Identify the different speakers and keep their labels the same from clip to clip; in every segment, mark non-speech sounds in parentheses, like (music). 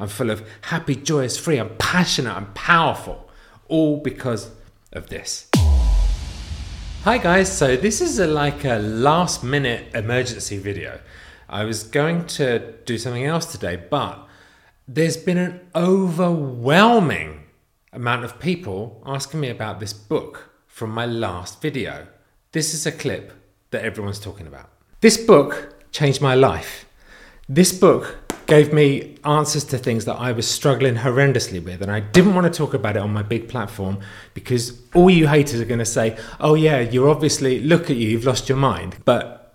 Speaker 1: I'm full of happy, joyous, free, I'm passionate, I'm powerful. All because of this. Hi guys, so this is a, like a last minute emergency video. I was going to do something else today, but there's been an overwhelming amount of people asking me about this book from my last video. This is a clip that everyone's talking about. This book changed my life. This book gave me answers to things that I was struggling horrendously with. And I didn't want to talk about it on my big platform because all you haters are going to say, oh, yeah, you're obviously, look at you, you've lost your mind. But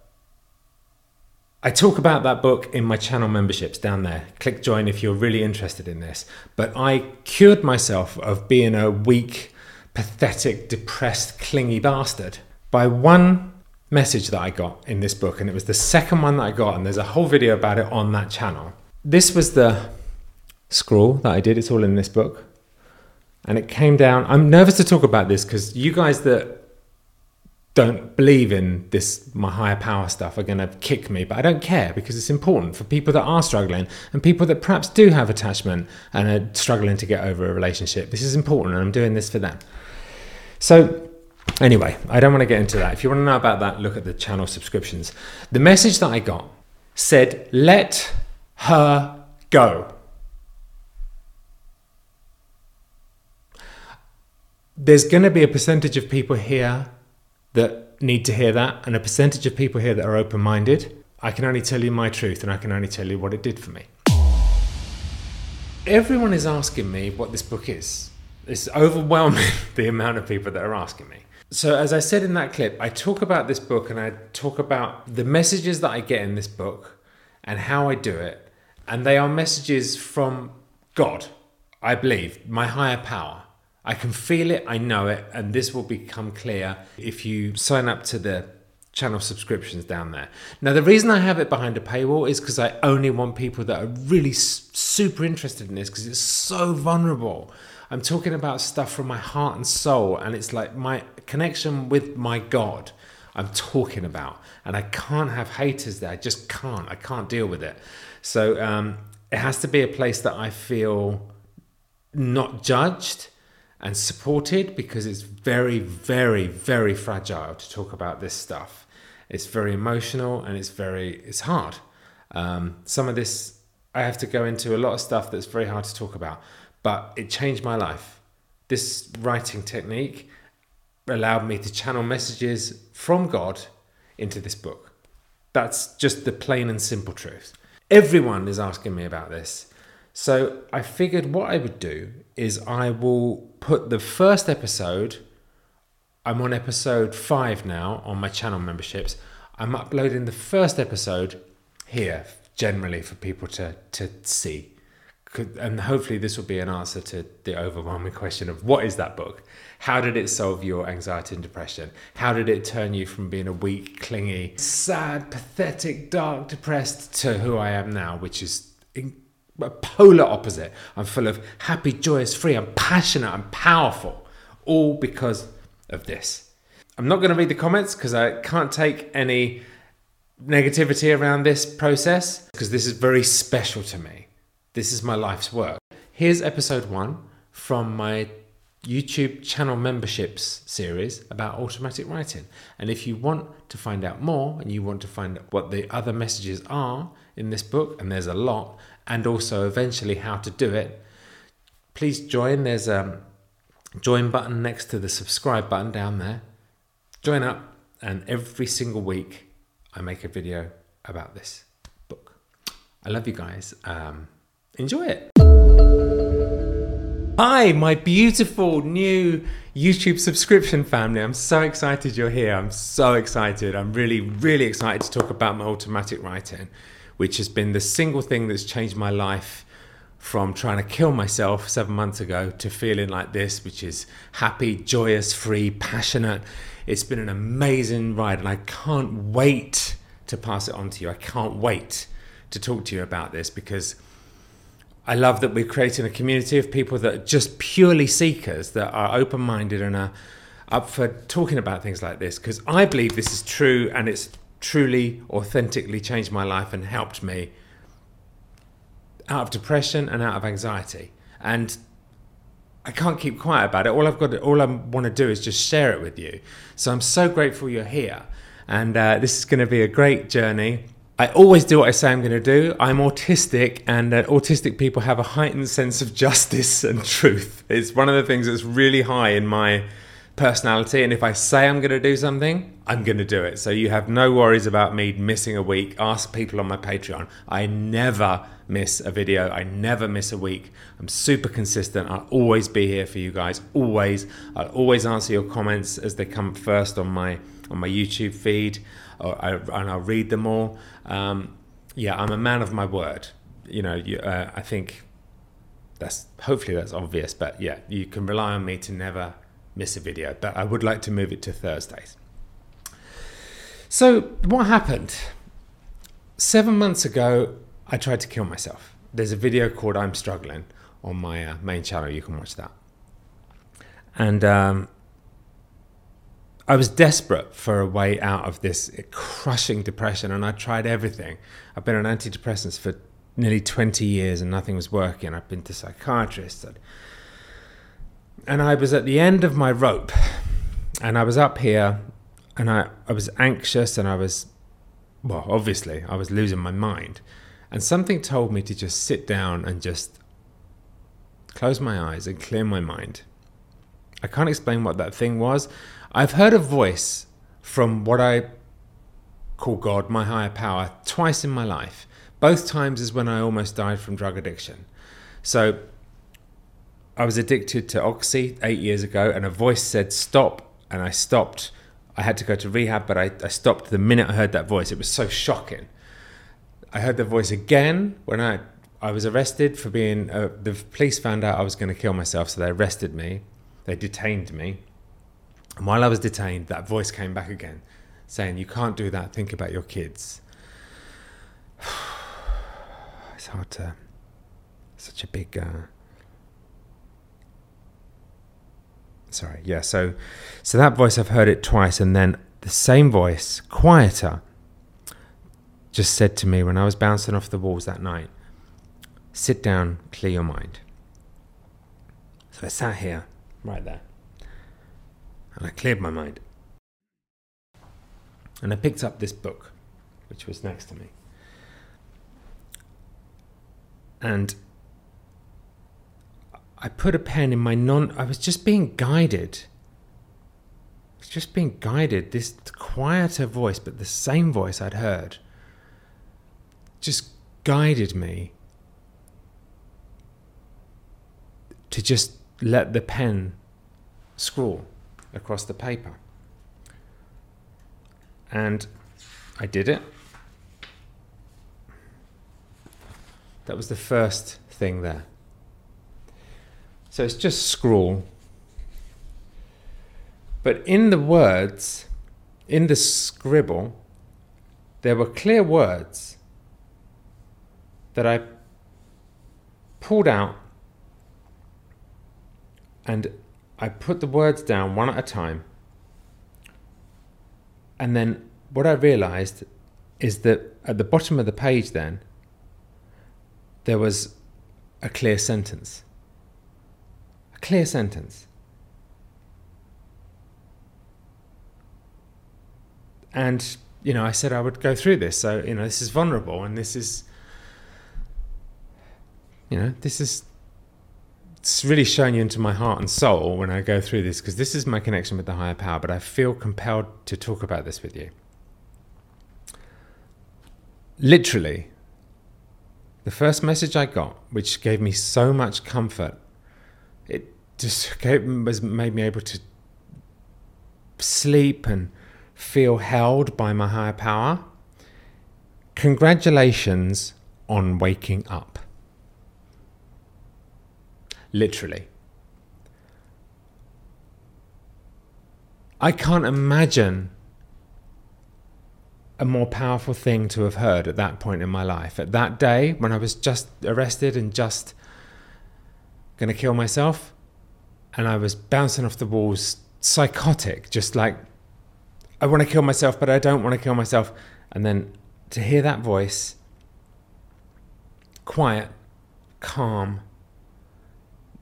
Speaker 1: I talk about that book in my channel memberships down there. Click join if you're really interested in this. But I cured myself of being a weak, pathetic, depressed, clingy bastard by one message that I got in this book. And it was the second one that I got. And there's a whole video about it on that channel this was the scroll that I did. It's all in this book. And it came down. I'm nervous to talk about this because you guys that don't believe in this my higher power stuff are going to kick me but i don't care because it's important for people that are struggling and people that perhaps do have attachment and are struggling to get over a relationship this is important and i'm doing this for them so anyway i don't want to get into that if you want to know about that look at the channel subscriptions the message that i got said let her go. There's going to be a percentage of people here that need to hear that, and a percentage of people here that are open minded. I can only tell you my truth, and I can only tell you what it did for me. Everyone is asking me what this book is. It's overwhelming (laughs) the amount of people that are asking me. So, as I said in that clip, I talk about this book and I talk about the messages that I get in this book and how I do it and they are messages from God, I believe, my higher power. I can feel it, I know it, and this will become clear if you sign up to the channel subscriptions down there. Now, the reason I have it behind a paywall is because I only want people that are really super interested in this because it's so vulnerable. I'm talking about stuff from my heart and soul, and it's like my connection with my God. I'm talking about, and I can't have haters there. I just can't. I can't deal with it. So um, it has to be a place that I feel not judged and supported because it's very, very, very fragile to talk about this stuff. It's very emotional and it's very, it's hard. Um, some of this, I have to go into a lot of stuff that's very hard to talk about, but it changed my life. This writing technique allowed me to channel messages from God into this book. That's just the plain and simple truth. Everyone is asking me about this. So I figured what I would do is I will put the first episode, I'm on episode five now on my channel memberships. I'm uploading the first episode here generally for people to, to see. And hopefully, this will be an answer to the overwhelming question of what is that book? How did it solve your anxiety and depression? How did it turn you from being a weak, clingy, sad, pathetic, dark, depressed to who I am now, which is a polar opposite? I'm full of happy, joyous, free, I'm passionate, I'm powerful, all because of this. I'm not going to read the comments because I can't take any negativity around this process because this is very special to me. This is my life's work. Here's episode one from my YouTube channel memberships series about automatic writing. And if you want to find out more and you want to find out what the other messages are in this book, and there's a lot, and also eventually how to do it, please join. There's a join button next to the subscribe button down there. Join up, and every single week I make a video about this book. I love you guys. Um, enjoy it. Hi, my beautiful new YouTube subscription family. I'm so excited you're here. I'm so excited. I'm really, really excited to talk about my automatic writing, which has been the single thing that's changed my life from trying to kill myself seven months ago to feeling like this, which is happy, joyous, free, passionate. It's been an amazing ride, and I can't wait to pass it on to you. I can't wait to talk to you about this because I love that we're creating a community of people that are just purely seekers, that are open minded and are up for talking about things like this. Because I believe this is true and it's truly, authentically changed my life and helped me out of depression and out of anxiety. And I can't keep quiet about it. All I've got, to, all I want to do is just share it with you. So I'm so grateful you're here, and uh, this is going to be a great journey. I always do what I say I'm going to do. I'm autistic, and uh, autistic people have a heightened sense of justice and truth. It's one of the things that's really high in my personality. And if I say I'm going to do something, I'm going to do it. So you have no worries about me missing a week. Ask people on my Patreon. I never miss a video. I never miss a week. I'm super consistent. I'll always be here for you guys. Always. I'll always answer your comments as they come first on my on my YouTube feed, I, and I'll read them all. Um, yeah, I'm a man of my word. You know, you, uh, I think that's hopefully that's obvious, but yeah, you can rely on me to never miss a video. But I would like to move it to Thursdays. So what happened? Seven months ago, I tried to kill myself. There's a video called "I'm Struggling" on my uh, main channel. You can watch that. And um, I was desperate for a way out of this crushing depression, and I tried everything. I've been on antidepressants for nearly 20 years, and nothing was working. I've been to psychiatrists, and I was at the end of my rope, and I was up here, and I, I was anxious, and I was, well, obviously, I was losing my mind, and something told me to just sit down and just close my eyes and clear my mind. I can't explain what that thing was. I've heard a voice from what I call God, my higher power, twice in my life. Both times is when I almost died from drug addiction. So I was addicted to Oxy eight years ago, and a voice said, Stop. And I stopped. I had to go to rehab, but I, I stopped the minute I heard that voice. It was so shocking. I heard the voice again when I, I was arrested for being. Uh, the police found out I was going to kill myself, so they arrested me. They detained me. And while I was detained, that voice came back again, saying, You can't do that. Think about your kids. (sighs) it's hard to. Such a big. Uh, sorry, yeah. So, so that voice I've heard it twice, and then the same voice, quieter, just said to me when I was bouncing off the walls that night, "Sit down, clear your mind." So I sat here, right there and I cleared my mind. And I picked up this book, which was next to me. And I put a pen in my non. I was just being guided. I was just being guided. This quieter voice, but the same voice I'd heard, just guided me to just let the pen scrawl across the paper. And I did it. That was the first thing there. So it's just scrawl. But in the words, in the scribble, there were clear words that I pulled out and I put the words down one at a time. And then what I realized is that at the bottom of the page, then, there was a clear sentence. A clear sentence. And, you know, I said I would go through this. So, you know, this is vulnerable and this is, you know, this is it's really showing you into my heart and soul when I go through this because this is my connection with the higher power, but I feel compelled to talk about this with you. Literally, the first message I got, which gave me so much comfort, it just (laughs) gave, was made me able to sleep and feel held by my higher power. Congratulations on waking up literally. I can't imagine a more powerful thing to have heard at that point in my life. At that day, when I was just arrested and just going to kill myself, and I was bouncing off the walls, psychotic, just like, I want to kill myself, but I don't want to kill myself. And then to hear that voice, quiet, calm,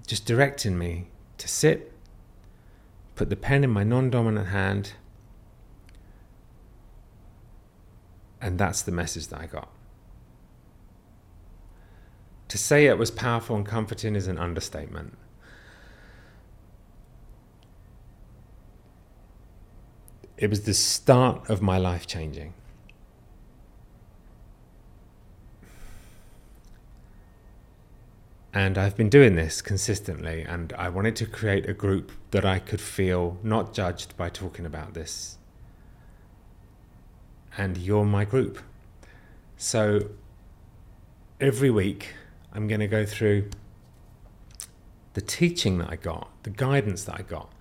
Speaker 1: just directing me to sit, put the pen in my non dominant hand, and that's the message that I got. To say it was powerful and comforting is an understatement. It was the start of my life changing. And I've been doing this consistently, and I wanted to create a group that I could feel not judged by talking about this. And you're my group. So every week, I'm going to go through the teaching that I got, the guidance that I got,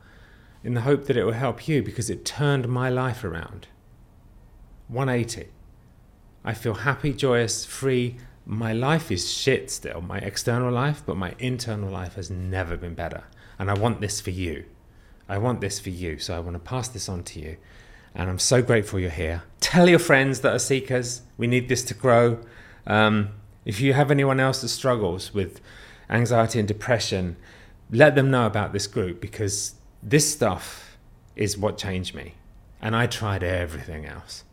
Speaker 1: in the hope that it will help you because it turned my life around. 180. I feel happy, joyous, free. My life is shit still, my external life, but my internal life has never been better. And I want this for you. I want this for you. So I want to pass this on to you. And I'm so grateful you're here. Tell your friends that are seekers. We need this to grow. Um, if you have anyone else that struggles with anxiety and depression, let them know about this group because this stuff is what changed me. And I tried everything else.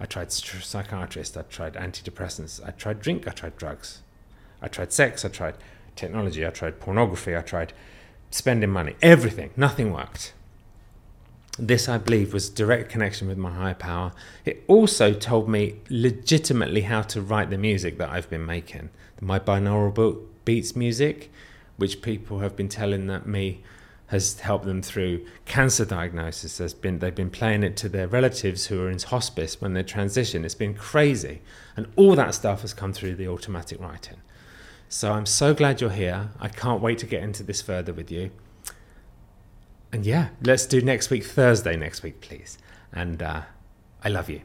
Speaker 1: I tried psychiatrist, I tried antidepressants, I tried drink, I tried drugs, I tried sex, I tried technology, I tried pornography, I tried spending money, everything, nothing worked. This, I believe, was direct connection with my higher power. It also told me legitimately how to write the music that I've been making. My binaural beats music, which people have been telling that me has helped them through cancer diagnosis. Has been they've been playing it to their relatives who are in hospice when they transition. It's been crazy, and all that stuff has come through the automatic writing. So I'm so glad you're here. I can't wait to get into this further with you and yeah, let's do next week, Thursday next week, please. And uh, I love you.